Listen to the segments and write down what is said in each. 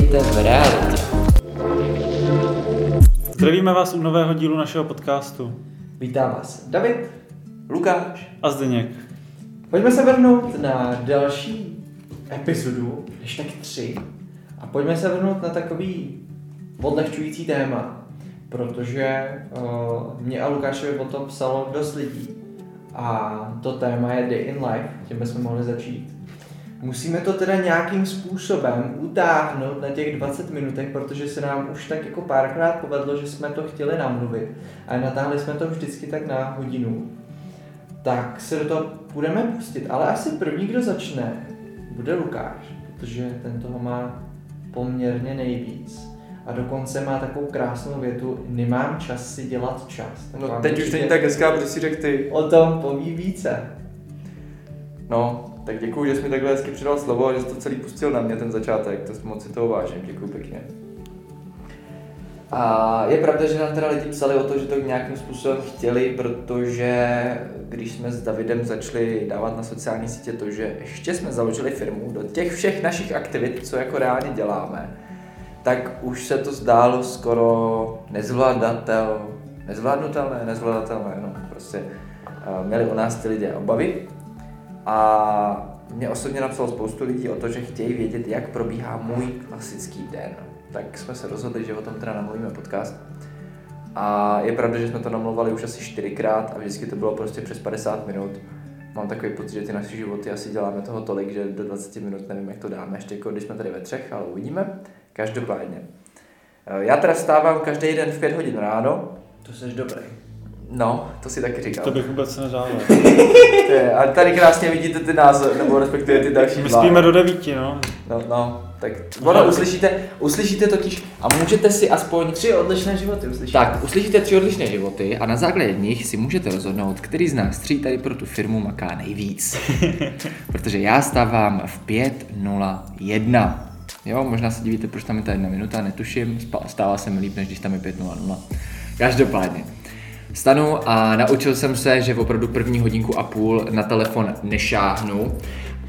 Vítejte v realitě. Zdravíme vás u nového dílu našeho podcastu. Vítám vás David, Lukáš. A Zdeněk. Pojďme se vrhnout na další epizodu, než tak tři. A pojďme se vrhnout na takový odlehčující téma, protože uh, mě a Lukášovi o tom psalo dost lidí. A to téma je Day in Life, tím bychom mohli začít. Musíme to teda nějakým způsobem utáhnout na těch 20 minutech, protože se nám už tak jako párkrát povedlo, že jsme to chtěli namluvit a natáhli jsme to vždycky tak na hodinu. Tak se do toho budeme pustit, ale asi první, kdo začne, bude Lukáš, protože ten toho má poměrně nejvíc. A dokonce má takovou krásnou větu, nemám čas si dělat čas. Tak No teď už není tak hezká, protože si řekl ty. O tom poví více. No, tak děkuji, že jsi mi takhle hezky předal slovo a že jsi to celý pustil na mě, ten začátek. To moc si toho vážím, děkuji pěkně. A je pravda, že nám teda lidi psali o to, že to nějakým způsobem chtěli, protože když jsme s Davidem začali dávat na sociální sítě to, že ještě jsme založili firmu do těch všech našich aktivit, co jako reálně děláme, tak už se to zdálo skoro nezvládatel, nezvládnutelné, nezvládatelné, no prostě eh, měli o nás ty lidé obavy a mě osobně napsalo spoustu lidí o to, že chtějí vědět, jak probíhá můj klasický den. Tak jsme se rozhodli, že o tom teda namluvíme podcast. A je pravda, že jsme to namluvali už asi čtyřikrát a vždycky to bylo prostě přes 50 minut. Mám takový pocit, že ty naše životy asi děláme toho tolik, že do 20 minut nevím, jak to dáme, ještě jako když jsme tady ve třech, ale uvidíme. Každopádně. Eh, Já teda vstávám každý den v 5 hodin ráno. To jsi dobrý. No, to si taky říkal. To bych vůbec je- A tady krásně vidíte ty názor, nebo respektive ty další My dva. spíme do devíti, no. No, no, tak ono uslyšíte, uslyšíte totiž a můžete si aspoň Tři odlišné životy uslyšíte. Tak, uslyšíte tři odlišné životy a na základě nich si můžete rozhodnout, který z nás tří tady pro tu firmu maká nejvíc. Protože já stávám v 5.01. Jo, možná se divíte, proč tam je ta jedna minuta, netuším, stává se mi líp, než když tam je 5.00. Každopádně. Stanu a naučil jsem se, že opravdu první hodinku a půl na telefon nešáhnu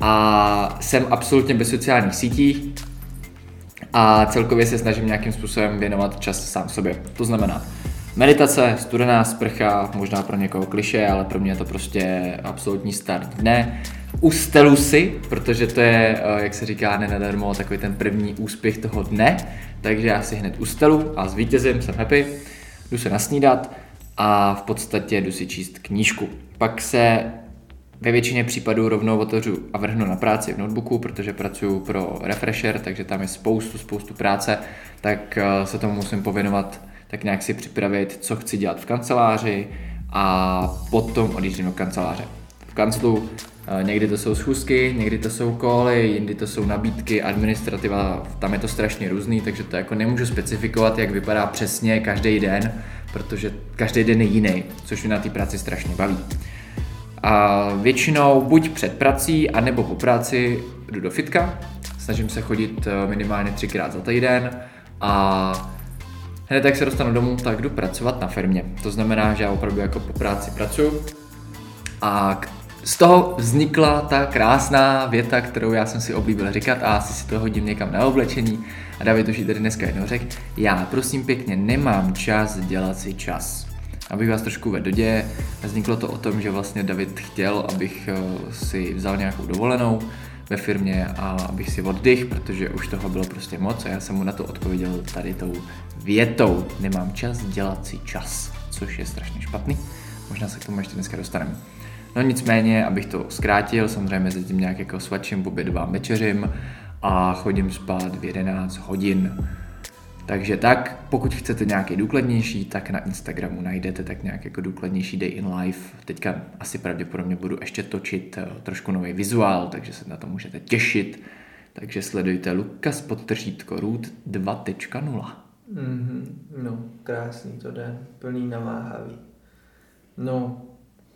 a jsem absolutně bez sociálních sítí, a celkově se snažím nějakým způsobem věnovat čas sám sobě. To znamená meditace, studená sprcha, možná pro někoho kliše, ale pro mě je to prostě absolutní start dne. Ustelu si, protože to je, eh, jak se říká, nenadarmo takový ten první úspěch toho dne, takže já si hned ustelu a zvítězím, jsem happy, jdu se nasnídat a v podstatě jdu si číst knížku. Pak se ve většině případů rovnou otevřu a vrhnu na práci v notebooku, protože pracuji pro Refresher, takže tam je spoustu, spoustu práce, tak eh, se tomu musím pověnovat, tak nějak si připravit, co chci dělat v kanceláři a potom odjíždím do kanceláře. V kanclu někdy to jsou schůzky, někdy to jsou koly, jindy to jsou nabídky, administrativa, tam je to strašně různý, takže to jako nemůžu specifikovat, jak vypadá přesně každý den, protože každý den je jiný, což mě na té práci strašně baví. A většinou buď před prací, anebo po práci jdu do fitka. Snažím se chodit eh, minimálně třikrát za týden a hned jak se dostanu domů, tak jdu pracovat na firmě. To znamená, že já opravdu jako po práci pracuji a k- z toho vznikla ta krásná věta, kterou já jsem si oblíbil říkat a asi si to hodím někam na oblečení. A David už ji tady dneska jednou řekl. Já prosím pěkně nemám čas dělat si čas. Abych vás trošku vedl do děje, vzniklo to o tom, že vlastně David chtěl, abych eh, si vzal nějakou dovolenou ve firmě a abych si oddych, protože už toho bylo prostě moc a já jsem mu na to odpověděl tady tou větou. Nemám čas dělat si čas, což je strašně špatný. Možná se k tomu ještě dneska dostaneme. No nicméně, abych to zkrátil, samozřejmě mezi tím nějak jako svačím, obědovám, večeřím a chodím spát v 11 hodin. Takže tak, pokud chcete nějaký důkladnější, tak na Instagramu najdete tak nějak jako důkladnější day in life. Teďka asi pravděpodobně budu ještě točit eh, trošku nový vizuál, takže se na to můžete těšit. Takže sledujte Lukas podtržítko Root 2.0. Mm-hmm. No, krásný to jde, plný namáhavý. No,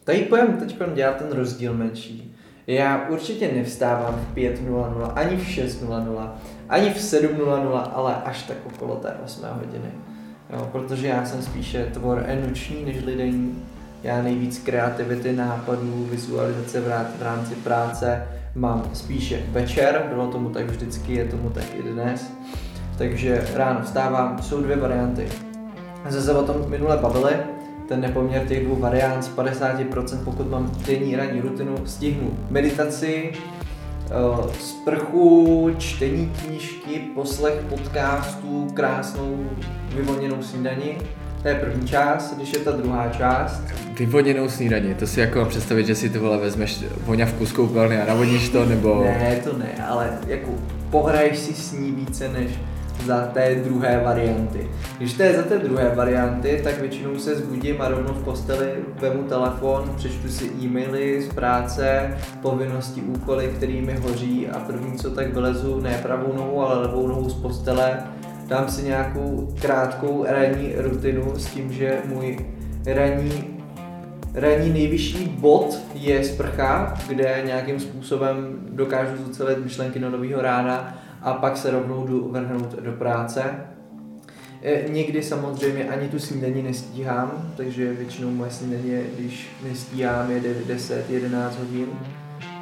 tady půjdem teď dělat ten rozdíl menší. Já určitě nevstávám v 5.00, ani v 6.00, ani v 7.00, ale až tak okolo té 8 hodiny. Jo, protože já jsem spíše tvor noční než denní. Já nejvíc kreativity, nápadů, vizualizace v rá- v rámci práce mám spíše večer, bylo tomu tak vždycky, je tomu tak i dnes. takže ráno vstávám, jsou dvě varianty. Zase o tom minule bavili, ten nepoměr těch dvou variant z 50%, pokud mám denní ranní rutinu, stihnu meditaci, eh, sprchu, čtení knížky, poslech podcastů, krásnou vyvolněnou snídani. To je první část, když je ta druhá část. Vyvoněnou snídaní, to si jako představit, že si ty vole vezmeš voňavku z koupelny a navoníš to, nebo... Ne, to ne, ale jako pohraješ si s ní více než za té druhé varianty. Když to je za té druhé varianty, tak většinou se zbudím a rovnou v posteli vemu telefon, přečtu si e-maily z práce, povinnosti, úkoly, které mi hoří a první co tak vylezu ne pravou nohou, ale levou nohou z postele, dám si nějakou krátkou ranní rutinu s tím, že můj ranní ranní nejvyšší bod je sprcha, kde nějakým způsobem dokážu zucelit myšlenky do nového rána a pak se rovnou jdu vrhnout do práce. E, Někdy samozřejmě ani tu snídaní nestíhám, takže většinou moje snídaně, když nestíhám, je 10, 11 hodin.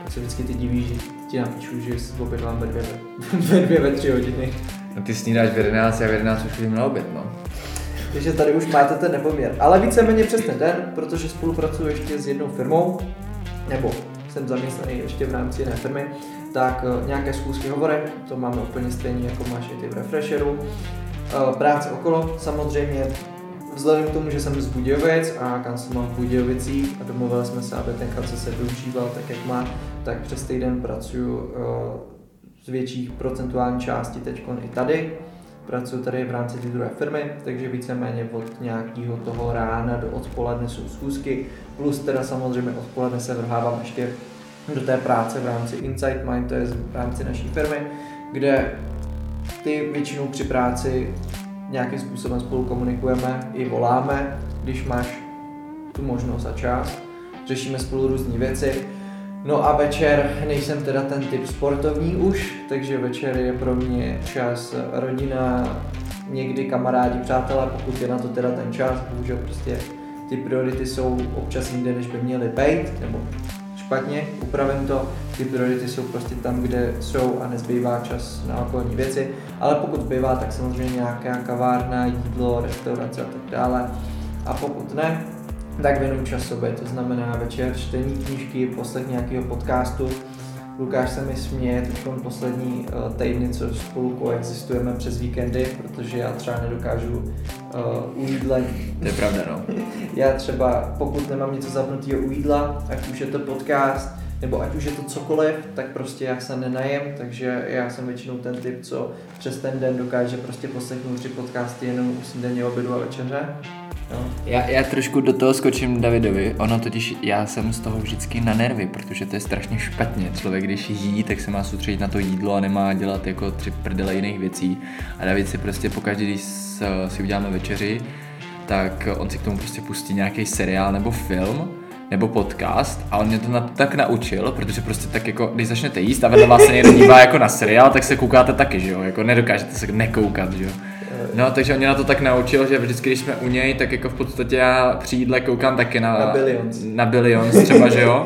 Tak se vždycky ty diví, že ti napíšu, že si obědvám ve dvě, ve dvě, ve tři hodiny. No ty snídáš v 11 a v 11 už jim na oběd, no. Takže tady už máte ten nepoměr. Ale víceméně přes ten den, protože spolupracuji ještě s jednou firmou, nebo jsem zaměstnaný ještě v rámci jiné firmy, tak eh, nějaké schůzky hovorek, to máme úplně stejně jako máš i ty v Refresheru. Eh, Práce okolo, samozřejmě Vzhledem k tomu, že jsem z Budějovic a kancel mám v Budějovicích a domluvili jsme se, aby ten kancel se využíval tak, jak má, tak přes týden pracuju eh, z větších procentuální části teď i tady. Pracuji tady v rámci té druhé firmy, takže víceméně od nějakého toho rána do odpoledne jsou schůzky, plus teda samozřejmě odpoledne se vrhávám ještě do té práce v rámci Insight Mind, to je v rámci naší firmy, kde ty většinou při práci nějakým způsobem spolu komunikujeme i voláme, když máš tu možnost a čas. Řešíme spolu různé věci. No a večer nejsem teda ten typ sportovní už, takže večer je pro mě čas rodina, někdy kamarádi, přátelé, pokud je na to teda ten čas, bohužel prostě ty priority jsou občas jinde, než by měly být, nebo špatně, upravím to, ty priority jsou prostě tam, kde jsou a nezbývá čas na okolní věci, ale pokud zbývá, tak samozřejmě nějaká kavárna, jídlo, restaurace a tak dále. A pokud ne, tak věnuju čas sobě, to znamená večer čtení knížky, poslech nějakého podcastu. Lukáš se mi směje teď poslední uh, týdny, co spolu koexistujeme přes víkendy, protože já třeba nedokážu uh, u jídla. To je pravda, no. já třeba, pokud nemám něco zapnutého u jídla, ať už je to podcast, nebo ať už je to cokoliv, tak prostě já se nenajem, takže já jsem většinou ten typ, co přes ten den dokáže prostě poslechnout tři podcasty jenom u snídaně, obědu a večeře. Já, já trošku do toho skočím Davidovi, ono totiž, já jsem z toho vždycky na nervy, protože to je strašně špatně. Člověk, když jí, tak se má soustředit na to jídlo a nemá dělat jako tři prdele jiných věcí. A David si prostě pokaždé, když si uděláme večeři, tak on si k tomu prostě pustí nějaký seriál nebo film nebo podcast a on mě to na, tak naučil, protože prostě tak jako, když začnete jíst a vedle vás se někdo dívá jako na seriál, tak se koukáte taky, že jo, jako nedokážete se nekoukat, že jo. No, takže on mě na to tak naučil, že vždycky, když jsme u něj, tak jako v podstatě já při jídle koukám taky na, Na Billions. na Billions třeba, že jo.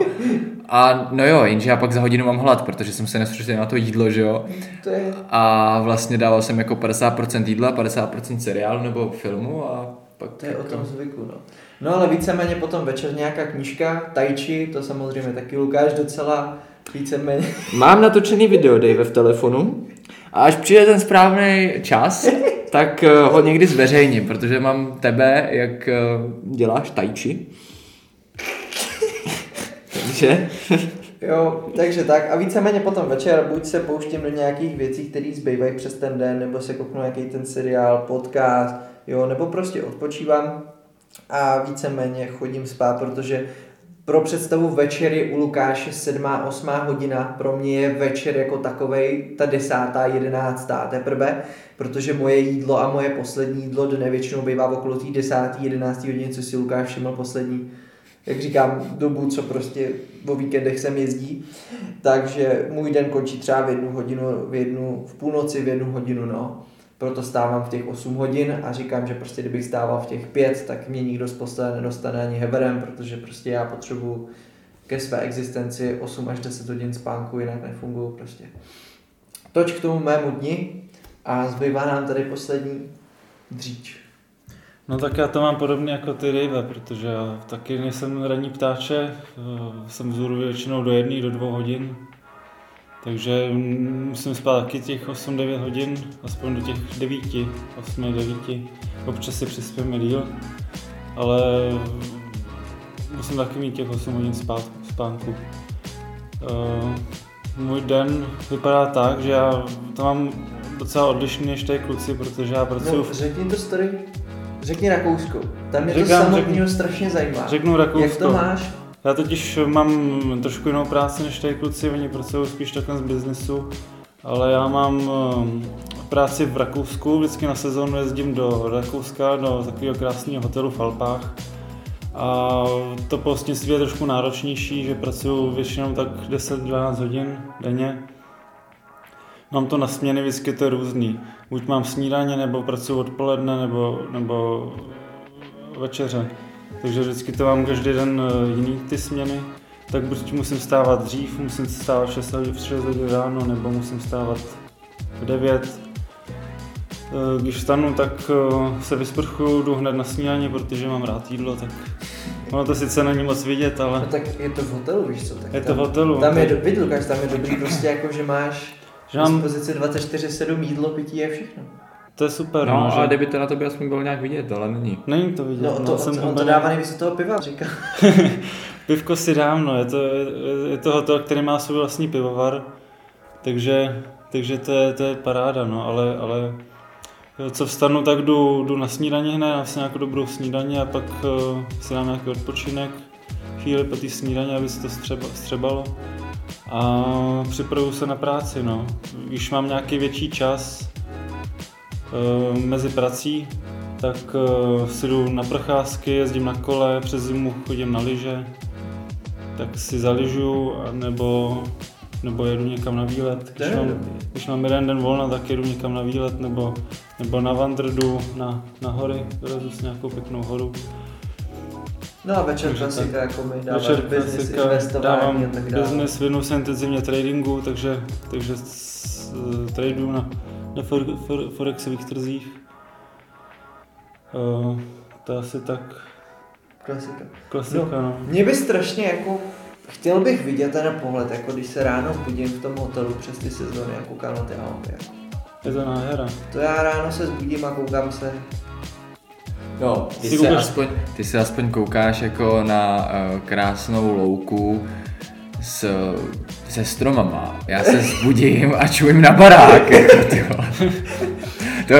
A no jo, jenže já pak za hodinu mám hlad, protože jsem se nesoustředil na to jídlo, že jo. To je, A vlastně dával jsem jako 50% jídla, 50% seriálu nebo filmu a pak to je o jako- tom zvyku, no. No ale víceméně potom večer nějaká knížka, Tai Chi, to samozřejmě taky Lukáš docela víceméně. Mám natočený video, Dave, v telefonu a až přijde ten správný čas, tak eh, ho někdy zveřejním, protože mám tebe, jak eh, děláš tai chi. Takže, Jo, takže tak. A víceméně potom večer buď se pouštím do nějakých věcí, které zbývají přes ten den, nebo se kouknu nějaký ten seriál, podcast, jo, nebo prostě odpočívám a víceméně chodím spát, protože pro představu večer je u Lukáše 7. 8. hodina, pro mě je večer jako takovej ta 10. 11. teprve, protože moje jídlo a moje poslední jídlo dne většinou bývá okolo té 10. 11. hodiny, co si Lukáš všiml poslední jak říkám, dobu, co prostě o víkendech sem jezdí. Takže můj den končí třeba v jednu hodinu, v jednu, v půlnoci, v jednu hodinu, no. Proto stávám v těch 8 hodin a říkám, že prostě kdybych stával v těch 5, tak mě nikdo z postele nedostane ani heverem, protože prostě já potřebuju ke své existenci 8 až 10 hodin spánku, jinak nefunguju prostě. Toč k tomu mému dni, A zbývá nám tady poslední dříč. No tak já to mám podobně jako ty Dave, protože já taky nejsem ranní ptáče, eh, jsem vzhůru většinou do jedné, do dvou hodin, takže mm, musím spát taky těch 8-9 hodin, aspoň do těch 9, 8, 9, občas si přispěme díl, ale musím taky mít těch 8 hodin spát, spánku. Uh, můj den vypadá tak, že já to mám docela odlišný než tady kluci, protože já pracuji... No, řekni to story, řekni Rakousko. Tam mě Říkám, to samotného strašně zajímá. Řeknu Rakousko. Jak to máš? Já totiž mám trošku jinou práci než tady kluci, oni pracují spíš takhle z biznesu, ale já mám um, práci v Rakousku, vždycky na sezónu jezdím do Rakouska, do takového krásného hotelu v Alpách. A to postnictví je trošku náročnější, že pracuju většinou tak 10-12 hodin denně. Mám to na směny, vždycky to je různý. Buď mám snídaně, nebo pracuji odpoledne, nebo, nebo večeře. Takže vždycky to mám každý den eh, jiný ty směny. Tak buď musím stávat dřív, musím stávat v 6 hodin, v 6 hodin ráno, nebo musím stávat v 9. Eh, Když vstanu, tak eh, se vysprchuju, jdu hned na snídaně, protože mám rád jídlo, tak ono to sice není moc vidět, No ale tak je to v hotelu, víš co? Tak je to tam, v hotelu. Tam je, vidíš, tam je dobrý prostě jako, že máš že mám, dispozici 24-7 jídlo, pití je všechno. To je super, No, že- ale kdyby to na tobě aspoň bylo nějak vidět, ale není. Není to vidět, No, to, jsem to, on to dává nejvíc toho piva, říká. Pivko si dám, no, je to, je, je to hotel, který má svůj vlastní pivovar, takže, takže to, je, to je paráda, no, ale, ale co vstanu, tak jdu, jdu na snídaně hned, já si nějakou dobrou snídaně a pak uh, si dám nějaký odpočinek, chvíli po té snídaně, aby se to střeba, střebalo a připravuju se na práci, no. Když mám nějaký větší čas mezi prací, tak uh, si jdu na procházky, jezdím na kole, přes zimu chodím na lyže, tak si zaližu, nebo, nebo jedu někam na výlet. Když mám, když mám jeden den volna, tak jedu někam na výlet, nebo, nebo na vandr jdu na, na hory, vylezu si nějakou pěknou horu. No a večer Takže klasika, jako my dáváš Večer business, klasika, dávám a tak dále. business, věnuju se intenzivně tradingu, takže, takže s, traduju na, na for, for, forexových trzích. Uh, to je asi tak Klasika. klasika, no. Mě by strašně jako, chtěl bych vidět ten pohled, jako když se ráno budím v tom hotelu přes ty sezóny a koukám na ty Alpy. Jako. Je to nádhera. To já ráno se zbudím a koukám se. Jo, ty se, aspoň, ty se aspoň koukáš jako na uh, krásnou louku s, se stromama. Já se zbudím a čumím na barák. Jako, to,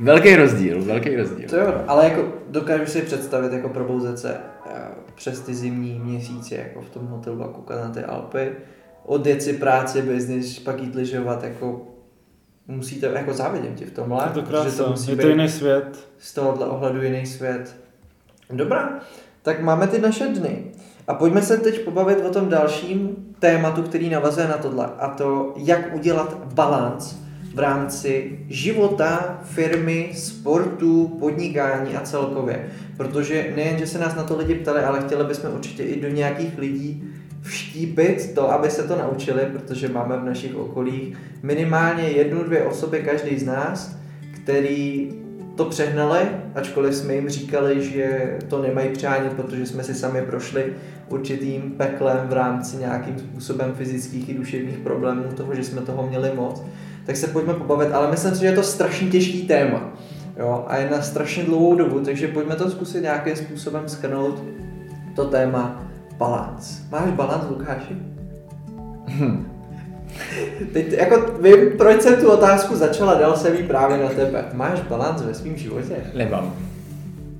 velký rozdíl, velký rozdíl. To jo, ale jako dokážu si představit jako probouzet se eh, přes ty zimní měsíce jako v tom hotelu a koukat na ty Alpy, odjet si práci, business, pak jít lyžovat, jako musíte, jako závidím ti v tomhle, Je to krása, to musí je to jiný svět. z tohohle ohledu jiný svět. Dobrá, tak máme ty naše dny. A pojďme se teď pobavit o tom dalším tématu, který navazuje na tohle. A to, jak udělat balans v rámci života, firmy, sportu, podnikání a celkově. Protože nejen, že se nás na to lidi ptali, ale chtěli bychom určitě i do nějakých lidí vštípit to, aby se to naučili, protože máme v našich okolích minimálně jednu, dvě osoby, každý z nás, který to přehnali, ačkoliv jsme jim říkali, že to nemají přánět, protože jsme si sami prošli určitým peklem v rámci nějakým způsobem fyzických i duševních problémů, toho, že jsme toho měli moc, tak se pojďme pobavit, ale myslím si, že je to strašně těžký téma. Jo, a je na strašně dlouhou dobu, takže pojďme to zkusit nějakým způsobem schrnout to téma balans. Máš balans, Lukáši? Teď jako vím, proč jsem tu otázku začala, dal jsem ji právě na tebe. Máš balans ve svém životě? Nemám.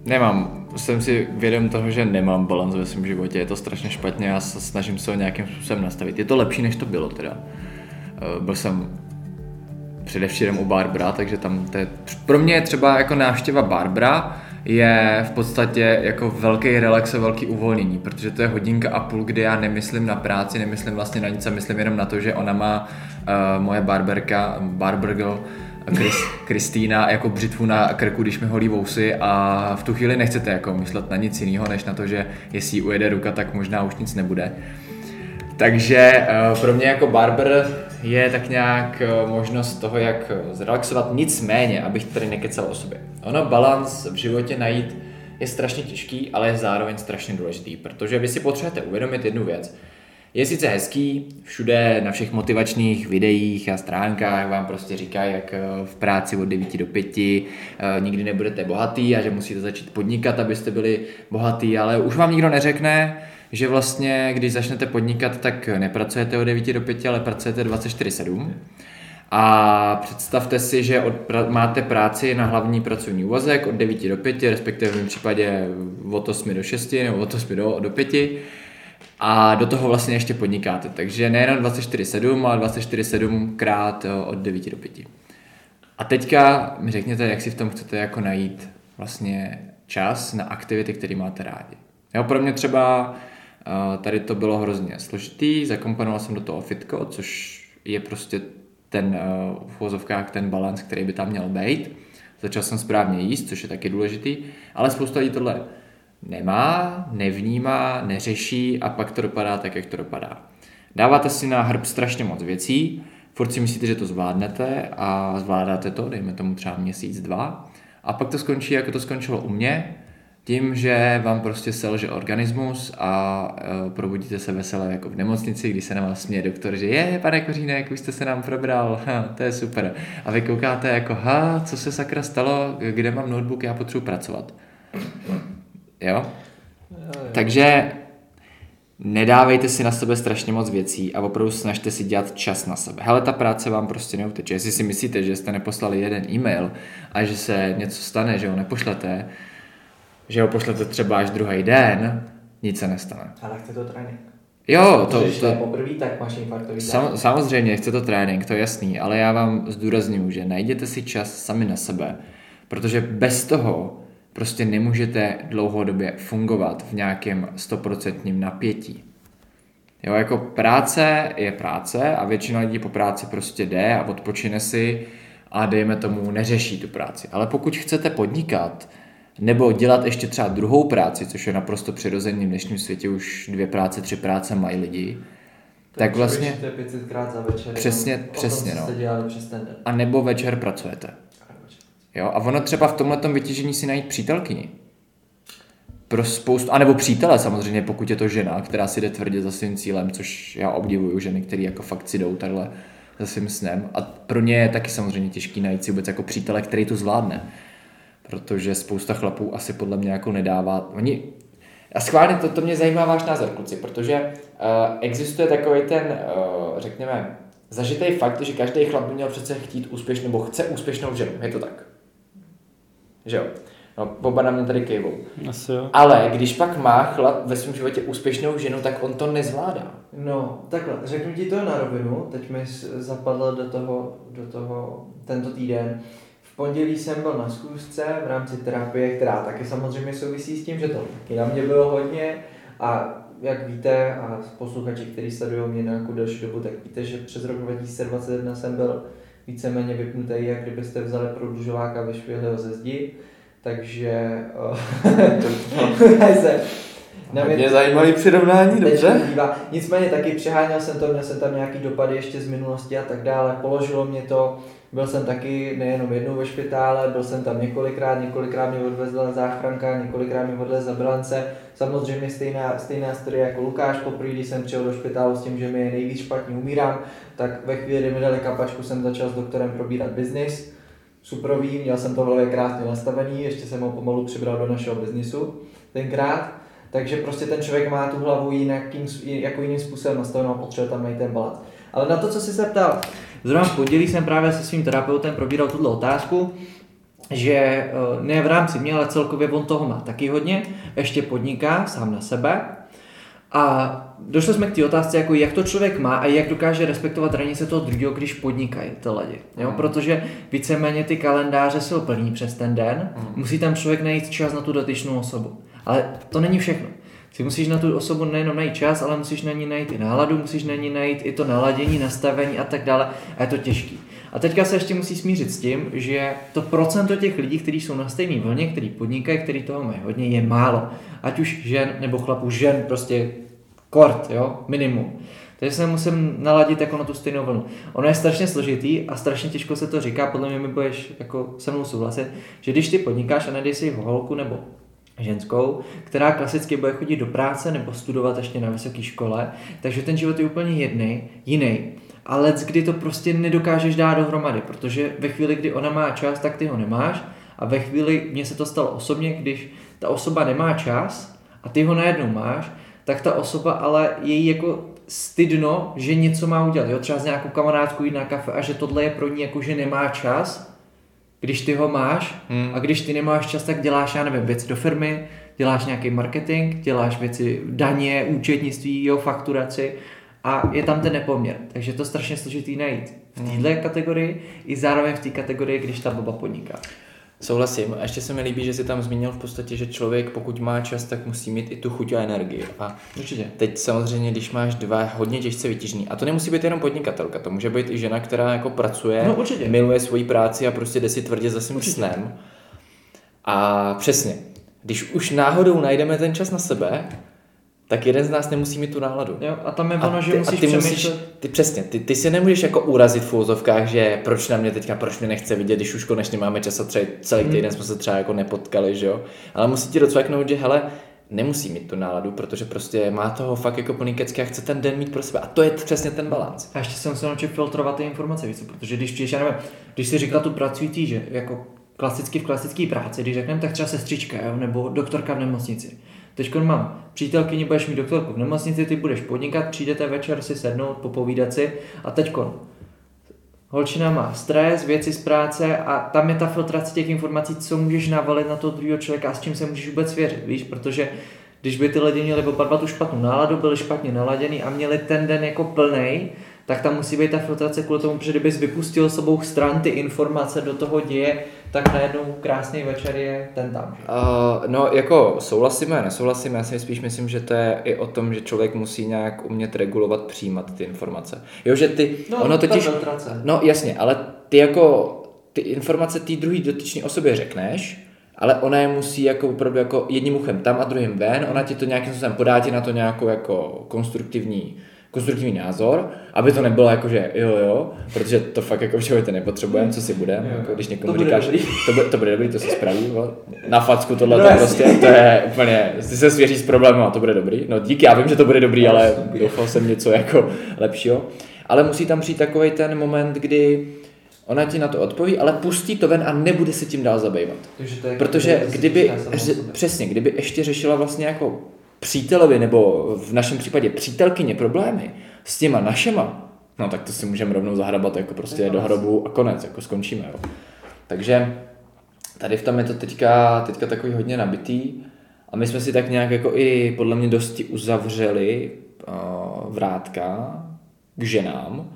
Nemám. Jsem si vědom toho, že nemám balans ve svém životě. Je to strašně špatně a snažím se ho nějakým způsobem nastavit. Je to lepší, než to bylo teda. Eh, Byl jsem předevčírem u Barbara, takže tam to je, pro mě je třeba jako návštěva Barbara je v podstatě jako velký relax a velký uvolnění, protože to je hodinka a půl, kdy já nemyslím na práci, nemyslím vlastně na nic a myslím jenom na to, že ona má uh, moje barberka, barbergirl, Chris, Kristýna jako břitvu na krku, když mi holí vousy a v tu chvíli nechcete jako myslet na nic jiného, než na to, že jestli ujede ruka, tak možná už nic nebude. Takže eh, pro mě jako barber je tak nějak eh, možnost toho, jak eh, zrelaxovat, nicméně, abych tady nekecal o sobě. Ono balans v životě najít je strašně těžký, ale je zároveň strašně důležitý, protože vy si potřebujete uvědomit jednu věc. Je sice hezký, všude na všech motivačních videích a stránkách vám prostě říkají, jak v práci od 9 do 5 nikdy nebudete bohatý a že musíte začít podnikat, abyste byli bohatý, ale už vám nikdo neřekne, že vlastně, když začnete podnikat, tak nepracujete od 9 do 5, ale pracujete 24-7. A představte si, že od, máte práci na hlavní pracovní úvazek od 9 do 5, respektive v mém případě od 8 do 6 nebo od 8 do, do 5 a do toho vlastně ještě podnikáte. Takže nejenom 24-7, ale 24-7 krát eh, od 9 do 5. A teďka mi řekněte, jak si v tom chcete jako najít vlastně čas na aktivity, které máte rádi. Jo, pro mě třeba Tady to bylo hrozně složitý, zakomponoval jsem do toho fitko, což je prostě ten uh, v vozovkách ten balans, který by tam měl být. Začal jsem správně jíst, což je taky důležitý, ale spousta lidí tohle nemá, nevnímá, neřeší a pak to dopadá tak, jak to dopadá. Dáváte si na hrb strašně moc věcí, furt si myslíte, že to zvládnete a zvládáte to, dejme tomu třeba měsíc, dva, a pak to skončí, jako to skončilo u mě, tím, že vám prostě selže organismus a uh, probudíte se veselé jako v nemocnici, kdy se na vás směje doktor, že je, pane Kořínek, už jste se nám probral, ha, to je super. A vy koukáte jako, ha, co se sakra stalo, kde mám notebook, já potřebuji pracovat. Jo? jo, jo. Takže nedávejte si na sebe strašně moc věcí a opravdu snažte si dělat čas na sebe. Hele, ta práce vám prostě neuteče. Jestli si myslíte, že jste neposlali jeden e-mail a že se něco stane, že ho nepošlete, že ho pošlete třeba až druhý den, nic se nestane. Ale chce to trénink. Jo, to, Když to, to poprvé, tak máš infarktový sam, Samozřejmě, chce to trénink, to je jasný, ale já vám zdůraznuju, že najděte si čas sami na sebe, protože bez toho prostě nemůžete dlouhodobě fungovat v nějakém stoprocentním napětí. Jo, jako práce je práce a většina lidí po práci prostě jde a odpočine si a dejme tomu neřeší tu práci. Ale pokud chcete podnikat, nebo dělat ještě třeba druhou práci, což je naprosto přirozený v dnešním světě, už dvě práce, tři práce mají lidi, tak, tak vlastně... 500 krát za večer. Přesně, přesně, tom, no. přes ten den. A nebo večer pracujete. Jo, a ono třeba v tomhle vytížení si najít přítelkyni. Pro spoustu, anebo přítele samozřejmě, pokud je to žena, která si jde tvrdě za svým cílem, což já obdivuju ženy, které jako fakt si jdou takhle za svým snem. A pro ně je taky samozřejmě těžký najít si vůbec jako přítele, který to zvládne protože spousta chlapů asi podle mě jako nedává. Oni, a schválně, to, to mě zajímá váš názor, kluci, protože uh, existuje takový ten, uh, řekněme, zažitý fakt, že každý chlap by měl přece chtít úspěšnou, nebo chce úspěšnou ženu, je to tak? Že jo? No, oba na mě tady kejvou. Asi jo. Ale když pak má chlap ve svém životě úspěšnou ženu, tak on to nezvládá. No, takhle, řeknu ti to na rovinu, teď mi zapadlo do toho, do toho tento týden pondělí jsem byl na schůzce v rámci terapie, která taky samozřejmě souvisí s tím, že to taky na mě bylo hodně a jak víte, a posluchači, kteří sledují mě nějakou delší dobu, tak víte, že přes rok 2021 jsem byl víceméně vypnutý, jak kdybyste vzali prodlužováka ve švihli ze zdi. Takže... se, na mě, mě zajímavý přirovnání, dobře? Nicméně taky přeháněl jsem to, měl jsem tam nějaký dopady ještě z minulosti a tak dále. Položilo mě to byl jsem taky nejenom jednou ve špitále, byl jsem tam několikrát, několikrát mě odvezla záchranka, několikrát mě odvezla bilance. Samozřejmě stejná, stejná story jako Lukáš, poprvé, když jsem přijel do špitálu s tím, že mi je nejvíc špatně umírám, tak ve chvíli, kdy mi dali kapačku, jsem začal s doktorem probírat biznis. Suprový, měl jsem to v hlavě krásně nastavený, ještě jsem ho pomalu přibral do našeho biznisu tenkrát. Takže prostě ten člověk má tu hlavu jinakým, jako jiným způsobem nastavenou a potřebuje tam najít ten balans. Ale na to, co jsi se ptal, zrovna v pondělí jsem právě se svým terapeutem probíral tuto otázku, že eh, ne v rámci mě, ale celkově on toho má taky hodně, ještě podniká sám na sebe. A došli jsme k té otázce, jako jak to člověk má a jak dokáže respektovat hranice toho druhého, když podnikají ty lidi. Jo? Mm. Protože víceméně ty kalendáře jsou plní přes ten den, mm. musí tam člověk najít čas na tu dotyčnou osobu. Ale to není všechno. Ty musíš na tu osobu nejenom najít čas, ale musíš na ní najít i náladu, musíš na ní najít i to naladění, nastavení a tak dále. A je to těžký. A teďka se ještě musí smířit s tím, že to procento těch lidí, kteří jsou na stejné vlně, kteří podnikají, kteří toho mají hodně, je málo. Ať už žen nebo chlapů, žen prostě kort, jo, minimum. Takže se musím naladit jako na tu stejnou vlnu. Ono je strašně složitý a strašně těžko se to říká, podle mě mi budeš jako se mnou souhlasit, že když ty podnikáš a najdeš si holku nebo ženskou, která klasicky bude chodit do práce nebo studovat ještě na vysoké škole, takže ten život je úplně jedný, jiný. Ale kdy to prostě nedokážeš dát dohromady, protože ve chvíli, kdy ona má čas, tak ty ho nemáš a ve chvíli, mně se to stalo osobně, když ta osoba nemá čas a ty ho najednou máš, tak ta osoba ale je jí jako stydno, že něco má udělat. Jo? Třeba s nějakou kamarádkou jít na kafe a že tohle je pro ní jako, že nemá čas, když ty ho máš hmm. a když ty nemáš čas, tak děláš, já nevím, věci do firmy, děláš nějaký marketing, děláš věci daně, účetnictví, jo, fakturaci a je tam ten nepoměr. Takže to strašně složitý najít v této kategorii i zároveň v té kategorii, když ta baba podniká. Souhlasím. A ještě se mi líbí, že jsi tam zmínil v podstatě, že člověk, pokud má čas, tak musí mít i tu chuť a energii. A Určitě. teď samozřejmě, když máš dva hodně těžce vytížený, a to nemusí být jenom podnikatelka, to může být i žena, která jako pracuje, No, určitě. miluje svoji práci a prostě jde si tvrdě za svým snem. A přesně, když už náhodou najdeme ten čas na sebe, tak jeden z nás nemusí mít tu náladu. Jo, a tam je A ono, že ty, musíš a ty musíš, přemýšlet. ty přesně, ty, ty si nemůžeš jako urazit v úvozovkách, že proč na mě teďka, proč mě nechce vidět, když už konečně máme čas a třeba celý Hmm. týden jsme se třeba jako nepotkali, že jo. Ale musí ti docvaknout, že hele, nemusí mít tu náladu, protože prostě má toho fakt jako plný kecky a chce ten den mít pro sebe. A to je přesně ten balans. A ještě jsem se naučil filtrovat ty informace, víš co? protože když přijdeš, já nevím, když si říkal tu pracující, že jako klasicky v klasické práci, když řekneme, tak třeba sestřička, jo, nebo doktorka v nemocnici. Teď mám přítelkyni, budeš mít doktorku v nemocnici, ty budeš podnikat, přijdete večer si sednout, popovídat si. A teď holčina má stres, věci z práce a tam je ta filtrace těch informací, co můžeš navalit na toho druhého člověka a s čím se můžeš vůbec věřit, víš, protože když by ty lidi měli oba tu špatnou náladu, byli špatně naladěný a měli ten den jako plnej, tak tam musí být ta filtrace kvůli tomu, protože kdybys vypustil s obou stran ty informace do toho děje, tak najednou krásný večer je ten tam. Uh, no, jako souhlasíme, nesouhlasíme, já si spíš myslím, že to je i o tom, že člověk musí nějak umět regulovat, přijímat ty informace. Jo, že ty, No, ono totiž, filtrace. no jasně, ale ty jako, ty informace té druhé dotyčné osobě řekneš, ale ona je musí jako opravdu jako jedním uchem tam a druhým ven, ona ti to nějakým způsobem podá ti na to nějakou jako konstruktivní konstruktivní názor, aby to nebylo jako, že jo, jo, protože to fakt jako v životě nepotřebujeme, co si budeme, jako když někomu To říkáš, dobrý. to bude, to bude dobrý, to se spraví, vole. na facku tohle No to prostě, to je úplně, ty se svěří s problémem a to bude dobrý, no díky, já vím, že to bude dobrý, ale doufal jsem něco jako lepšího, ale musí tam přijít takový ten moment, kdy ona ti na to odpoví, ale pustí to ven a nebude se tím dál zabývat. Takže to je Protože kdyby, sobě. přesně, kdyby ještě řešila vlastně jako přítelovi nebo v našem případě přítelkyně problémy s těma našema, no tak to si můžeme rovnou zahrabat jako prostě Je do hrobu a konec, jako skončíme. Jo. Takže tady v tom je to teďka, teďka takový hodně nabitý a my jsme si tak nějak jako i podle mě dosti uzavřeli uh, vrátka k ženám,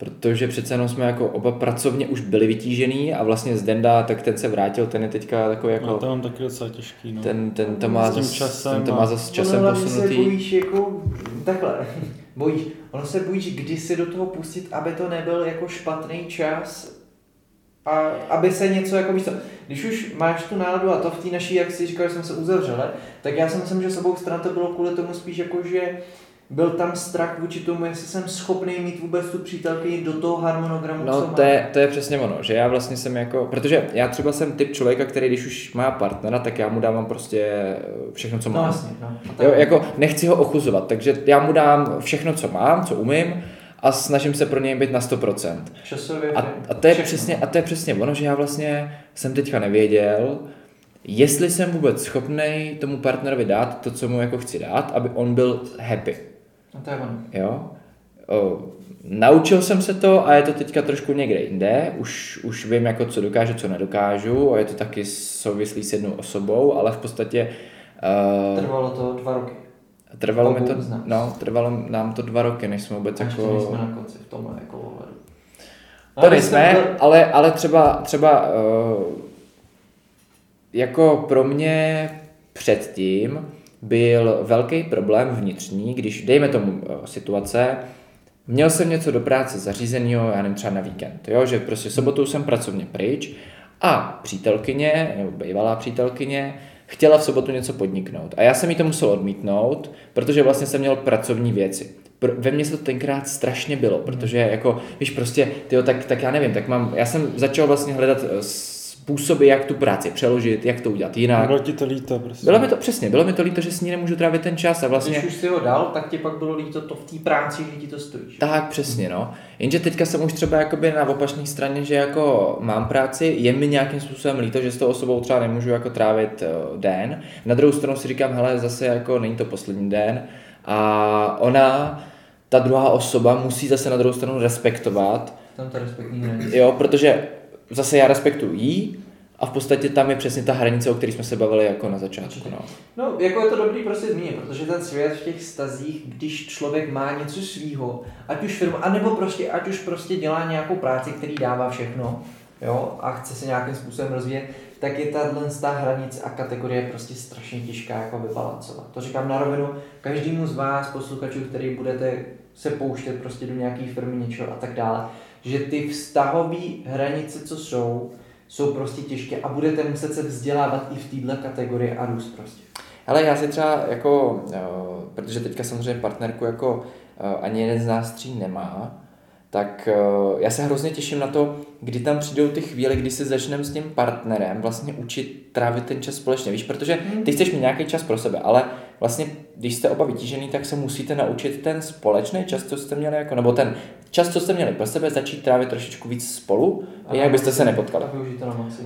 protože přece jenom jsme jako oba pracovně už byli vytížený a vlastně z Denda, tak ten se vrátil, ten je teďka takový jako... No, to mám taky docela těžký, no. Ten, ten to má S tím časem ten to má zas časem ono hlavně se posunutý. bojíš jako, takhle, bojíš, ono se bojíš, kdy si do toho pustit, aby to nebyl jako špatný čas a aby se něco jako víš co, když už máš tu náladu a to v té naší, jak si říkal, že jsme se uzavřeli, tak já si myslím, že s obou stran to bylo kvůli tomu spíš jako, že byl tam strach vůči tomu, jestli jsem schopný mít vůbec tu přítelkyni do toho harmonogramu, co No mám. to je, to je přesně ono, že já vlastně jsem jako, protože já třeba jsem typ člověka, který když už má partnera, tak já mu dávám prostě všechno, co No mám. no. A tak- Jo, jako nechci ho ochuzovat, takže já mu dám všechno, co mám, co umím a snažím se pro něj být na 100%. Časově A, a, to je všechno. přesně, a to je přesně ono, že já vlastně jsem teďka nevěděl, jestli jsem vůbec schopný tomu partnerovi dát to, co mu jako chci dát, aby on byl happy. No to je ono. Jo? O, naučil jsem se to a je to teďka trošku někde jinde. Už, už vím, jako, co dokážu, co nedokážu a je to taky souvislý s jednou osobou, ale v podstatě uh, Trvalo to dva roky. trvalo, mi to, no, trvalo nám to dva roky, než jsme vůbec A ještě jako... nejsme na konci v tomhle jako ohledu. To nejsme, jsme- ale, ale třeba, třeba uh, jako pro mě předtím byl velký problém vnitřní, když dejme tomu uh, situace, měl jsem něco do práce zařízeného, já nevím, třeba na víkend, jo, že prostě sobotou jsem pracovně pryč a přítelkyně, nebo bývalá přítelkyně, chtěla v sobotu něco podniknout. A já jsem jí to musel odmítnout, protože vlastně jsem měl pracovní věci. Pro, ve mně se to tenkrát strašně bylo, protože jako, víš, prostě, tyjo, tak, tak já nevím, tak mám, já jsem začal vlastně hledat eh, způsoby, jak tu práci přeložit, jak to udělat jinak. Bylo ti to líto prostě. Bylo mi to přesně, bylo mi to líto, že s ní nemůžu trávit ten čas a vlastně... Když už si ho dal, tak ti pak bylo líto to v té práci, že ti to stojí. Tak, přesně, no. Jenže teďka jsem už třeba jakoby na opačné straně, že jako mám práci, je mi nějakým způsobem líto, že s tou osobou třeba nemůžu jako trávit uh, den. Na druhou stranu si říkám, hele, zase jako není to poslední den a ona, ta druhá osoba musí zase na druhou stranu respektovat, Tam to respektní není. jo, protože zase já respektuji jí a v podstatě tam je přesně ta hranice, o které jsme se bavili jako na začátku, no. No, jako je to dobrý prostě zmínit, protože ten svět v těch stazích, když člověk má něco svýho, ať už firma, anebo prostě, ať už prostě dělá nějakou práci, který dává všechno, jo, a chce se nějakým způsobem rozvíjet, tak je tahle ta hranice a kategorie prostě strašně těžká jako vybalancovat. To říkám na rovinu každému z vás, posluchačů, který budete se pouštět prostě do nějaké firmy něčeho a tak dále, že ty vztahové hranice, co jsou, jsou prostě těžké a budete muset se vzdělávat i v této kategorii a růst prostě. Ale já si třeba jako, eh, protože teďka samozřejmě partnerku jako eh, ani jeden z nás tří nemá, tak eh, já se hrozně těším na to, kdy tam přijdou ty chvíle, kdy se začneme s tím partnerem vlastně učit trávit ten čas společně, víš, protože ty chceš mít nějaký čas pro sebe, ale vlastně, když jste oba vytížený, tak se musíte naučit ten společný čas, co jste měli, jako, nebo ten čas, co jste měli pro sebe, začít trávit trošičku víc spolu, jinak byste se nepotkali. A.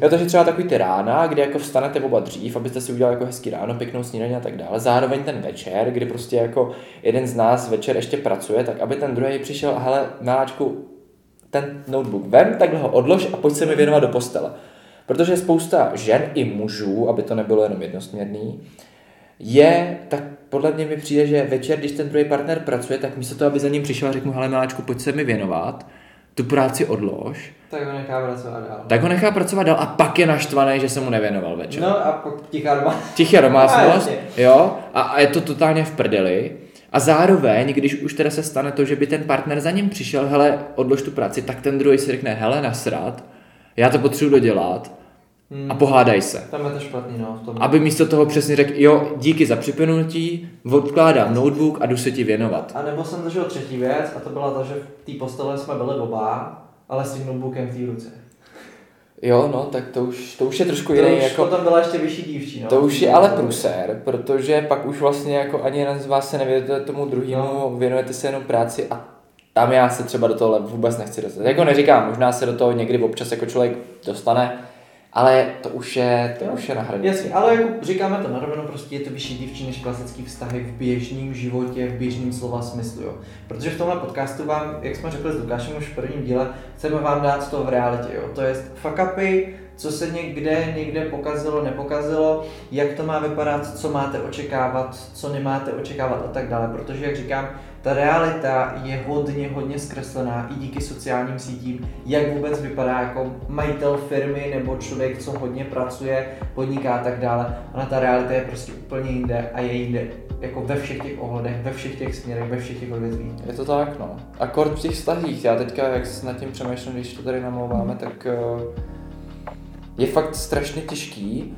Jo, takže třeba takový ty rána, kdy jako vstanete oba dřív, abyste si udělali jako hezký ráno, pěknou snídaní a tak dále. Zároveň ten večer, kdy prostě jako jeden z nás večer ještě pracuje, tak aby ten druhý přišel, hele, miláčku, ten notebook vem, takhle ho odlož a pojď se mi věnovat do postele. Protože spousta žen i mužů, aby to nebylo jenom jednosměrný, je, tak podle mě mi přijde, že večer, když ten druhý partner pracuje, tak místo toho, aby za ním přišel a řekl mu, hele miláčku, pojď se mi věnovat, tu práci odlož, Tak ho nechá pracovat dál. tak ho nechá pracovat dál a pak je naštvaný, že se mu nevěnoval večer. No. A pak tichá doma. Tichá domácnost, jo, a, a je to totálně v prdeli. A zároveň, když už teda se stane to, že by ten partner za ním přišel, hele, odlož tu práci, tak ten druhý si řekne, hele, nasrat, já to potřebuji dodělat Hmm. a pohádaj se. Tam je to špatný, no, v tom. Aby místo toho přesně řekl, jo, díky za připomenutí, odkládám notebook a jdu se ti věnovat. A nebo jsem zažil třetí věc a to byla ta, že v té postele jsme byli oba, ale s tím notebookem v té ruce. Jo, no, tak to už, to už je trošku To jiný, už jako, potom byla ještě vyšší dívčí, no. To už je ale průser, protože pak už vlastně jako ani jeden z vás se nevěnujete tomu druhému, No. věnujete se jenom práci a tam já se třeba do toho vůbec nechci dostat. Jako neříkám, možná se do toho někdy občas jako člověk dostane, ale to už je, to Jo. už je na hranici. Jasně, ale jako říkáme to na rovinu, prostě je to vyšší dívčí než klasický vztahy v běžném životě, v běžném slova smyslu, jo. Protože v tomhle podcastu vám, jak jsme řekli s Lukášem už v prvním díle, chceme vám dát to v realitě, jo. To je fuck upy, co se někde, někde pokazilo, nepokazilo, jak to má vypadat, co máte očekávat, co nemáte očekávat a tak dále, protože jak říkám, ta realita je hodně, hodně zkreslená i díky sociálním sítím, jak vůbec vypadá jako majitel firmy nebo člověk, co hodně pracuje, podniká a tak dále. Ona ta realita je prostě úplně jinde a je jinde jako ve všech těch ohledech, ve všech těch směrech, ve všech těch odvětvích. Je to tak, no. Akord v těch vztahích, já teďka, jak se nad tím přemýšlím, když to tady namlouváme, tak eh, je fakt strašně těžký.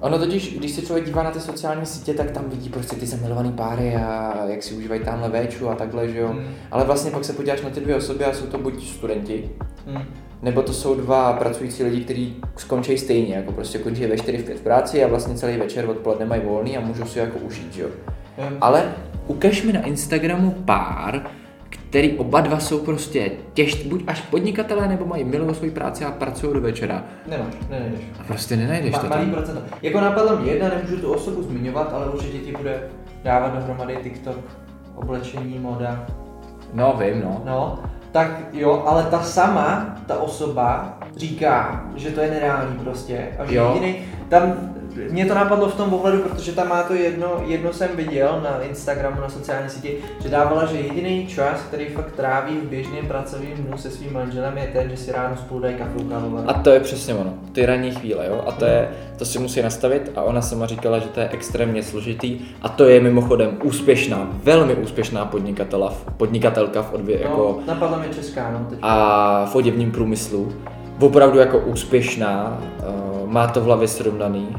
Ono totiž, když se člověk dívá na ty sociální sítě, tak tam vidí prostě ty zamilované páry a jak si užívají tamhle véču a takhle, že jo. Hmm. Ale vlastně pak se podíváš na ty dvě osoby a jsou to buď studenti, Hmm. nebo to jsou dva pracující lidi, kteří skončí stejně, jako prostě končí ve 4 v 5 v práci a vlastně celý večer odpoledne mají volný a můžou si jako užít, že jo. Hmm. Ale ukaž mi na Instagramu pár, který oba dva jsou prostě těž, buď až podnikatelé, nebo mají milují svoji práci a pracují do večera. Nemáš, nenajdeš. A prostě nenajdeš Ma, to malý tam. procento. Jako napadlo mě jedna, nemůžu tu osobu zmiňovat, ale určitě ti bude dávat dohromady TikTok, oblečení, moda. No, vím, no. No, tak jo, ale ta sama, ta osoba, říká, že to je nereálný prostě. A že Jo. jediný, tam, mě to napadlo v tom ohledu, protože tam má to jedno, jedno jsem viděl na Instagramu, na sociální síti, že dávala, že jediný čas, který fakt tráví v běžném pracovním dnu se svým manželem je ten, že si ráno spolu dají kávovat. A to je přesně ono, ty ranní chvíle, jo, a to je, to si musí nastavit a ona sama říkala, že to je extrémně složitý a to je mimochodem úspěšná, velmi úspěšná podnikatela, podnikatelka v odvě, no, jako napadla mě česká, no, teď. a v oděvním průmyslu, opravdu jako úspěšná, uh, má to v hlavě srovnaný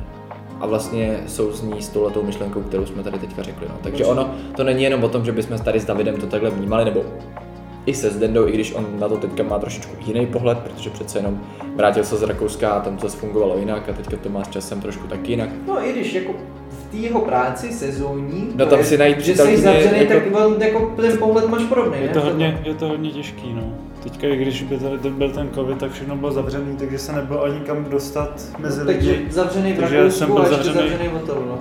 a vlastně souzní s touhletou myšlenkou, kterou jsme tady teďka řekli. No. Takže ono, to není jenom o tom, že bychom tady s Davidem to takhle vnímali, nebo i se Zdendou, i když on na to teďka má trošičku jiný pohled, protože přece jenom vrátil se z Rakouska a tam to fungovalo jinak a teďka to má s časem trošku tak jinak. No i když jako té jeho práci sezónní, No to tam je, si najít že jsi zavřený, jako- tak jako ten pohled máš podobný, Je ne? to hodně, je to hodně těžký, no. Teďka, i když by tady byl ten covid, tak všechno bylo zavřený, takže se nebylo ani kam dostat mezi Takže lidi. zavřený v Takže Rakousku jsem byl a zavřený. zavřený v hotelu, no.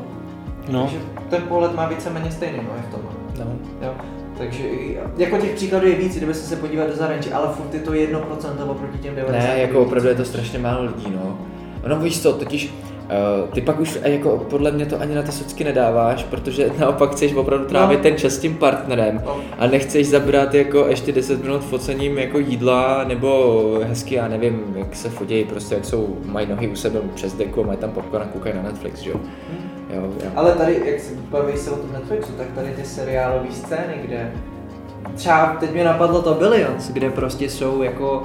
No, Takže ten pohled má víceméně stejný, no, je v tom. No. Jo. Takže jako těch příkladů je víc, kdyby se podívat do zahraničí, ale furt je to 1% oproti těm 90. Ne, jako opravdu je to strašně málo lidí, no. Ono víš co, totiž ty pak už jako podle mě to ani na ty socky nedáváš, protože naopak chceš opravdu trávit No. ten čas s tím partnerem No. a nechceš zabrat jako ještě 10 minut focením jako jídla nebo hezky, já nevím, jak se fotí, prostě jak jsou, mají nohy u sebe přes deku a mají tam popcorn a koukají na Netflix, že jo. Jo, jo. Ale tady, jak se baví se o tom Netflixu, tak tady ty seriálové scény, kde třeba teď mě napadlo to Billions, kde prostě jsou jako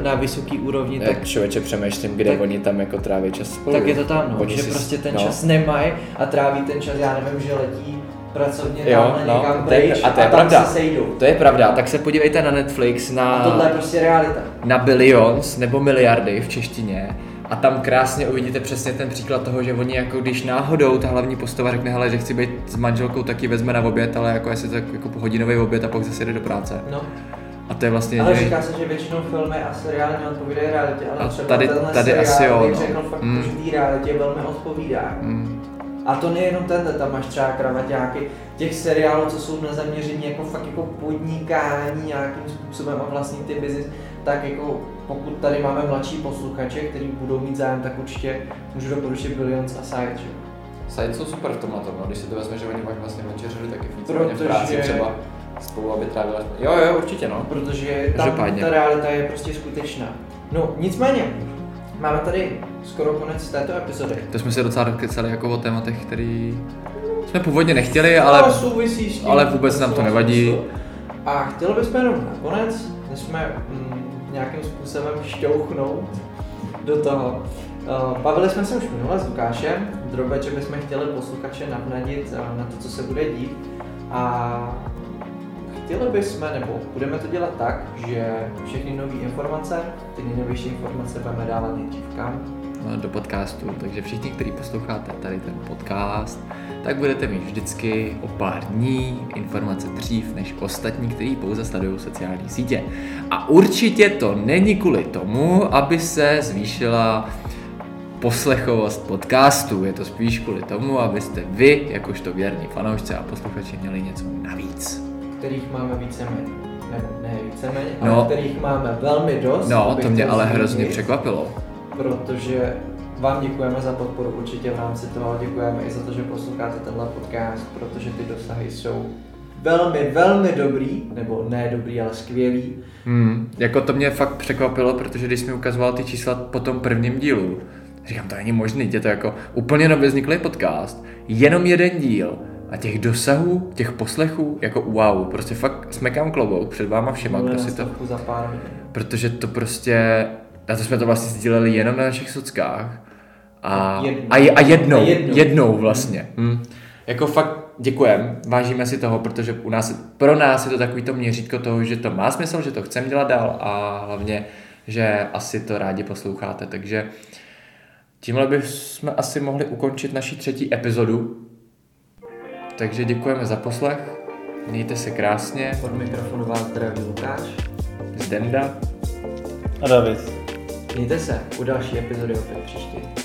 eh, na vysoký úrovni, tak, Tak člověče přemýšlím, kde tak- oni tam jako tráví čas spolu. tak je to tam, no, Oni že si- prostě ten no. čas nemají a tráví ten čas, já nevím, že letí pracovně Jo, no, někam to je- pryč a to je tam pravda. se sejdou. To je pravda, tak se podívejte na Netflix, na... A tohle je prostě realita. na billions nebo miliardy v češtině a tam krásně uvidíte přesně ten příklad toho, že oni jako když náhodou ta hlavní postava řekne, hele, že chci být s manželkou, tak ji vezme na oběd, ale jako jestli to je jako hodinový oběd a pak zase jde do práce. No. A to je vlastně Ale říká se, že většinou filmy a seriály neodpovídají realitě, ale A třeba tady- tenhle tady seriál asi jo, no. řekl fakt, Mm. té realitě velmi odpovídá. Mm, A to nejenom tenhle, tam máš třeba kravaťáky, těch seriálů, co jsou na zaměření jako fakt jako podnikání nějakým způsobem a vlastní ty biznis, tak jako pokud tady máme mladší posluchače, kteří budou mít zájem, tak určitě můžu doporučit Billions a Side, že? Side jsou super v tomhle tom, no, když si to vezme, že oni pak vlastně večeřili taky víceméně v práci třeba spolu, aby trávili. Jo, jo, určitě no. protože tam ta realita je prostě skutečná. No nicméně, máme tady skoro konec této epizody. To jsme se docela dokecali jako o tématech, který jsme původně nechtěli, ale ale souvisí s tím, ale vůbec nám to nevadí. A chtěli bychom jenom nakonec, jsme mm, nějakým způsobem šťouchnout do toho. Uh, bavili jsme se už minule s Lukášem, drobe, že bychom chtěli posluchače navnadit uh, na to, co se bude dít. A chtěli bychom, nebo budeme to dělat tak, že všechny nové informace, ty nejnovější informace budeme dávat nejdřív kam? Do podcastu, takže všichni, kteří posloucháte tady ten podcast, tak budete mít vždycky o pár dní informace dřív než ostatní, kteří pouze sledují sociální sítě. A určitě to není kvůli tomu, aby se zvýšila poslechovost podcastu, je to spíš kvůli tomu, abyste vy, jakožto věrní fanoušci a posluchači, měli něco navíc. kterých máme víceméně, nebo ne víceméně, No. ale kterých máme velmi dost. No, to mě ale hrozně překvapilo. Protože vám děkujeme za podporu určitě v rámci toho, děkujeme i za to, že posloucháte tenhle podcast, protože ty dosahy jsou velmi, velmi dobrý, nebo ne dobrý, ale skvělý. Hmm, jako to mě fakt překvapilo, protože když mi ukazoval ty čísla po tom prvním dílu, říkám, to není možný, je to jako úplně nově vzniklý podcast, jenom jeden díl a těch dosahů, těch poslechů, jako wow, prostě fakt smekám klobouk před váma všema, kdo na si to, za pár protože to prostě, a to jsme to vlastně sdíleli jenom na našich sockách a, Jednou. a, je- a jednou, A jednou, jednou. jednou vlastně. Hmm. Jako fakt děkujem, vážíme si toho, protože u nás, pro nás je to takový to měřítko toho, že to má smysl, že to chceme dělat dál a hlavně, že asi to rádi posloucháte, takže tímhle bychom asi mohli ukončit naši třetí epizodu. Takže děkujeme za poslech, mějte se krásně, Od mikrofonu vás zdraví Lukáš. Zdenda. A David. Mějte se u další epizody opět příště.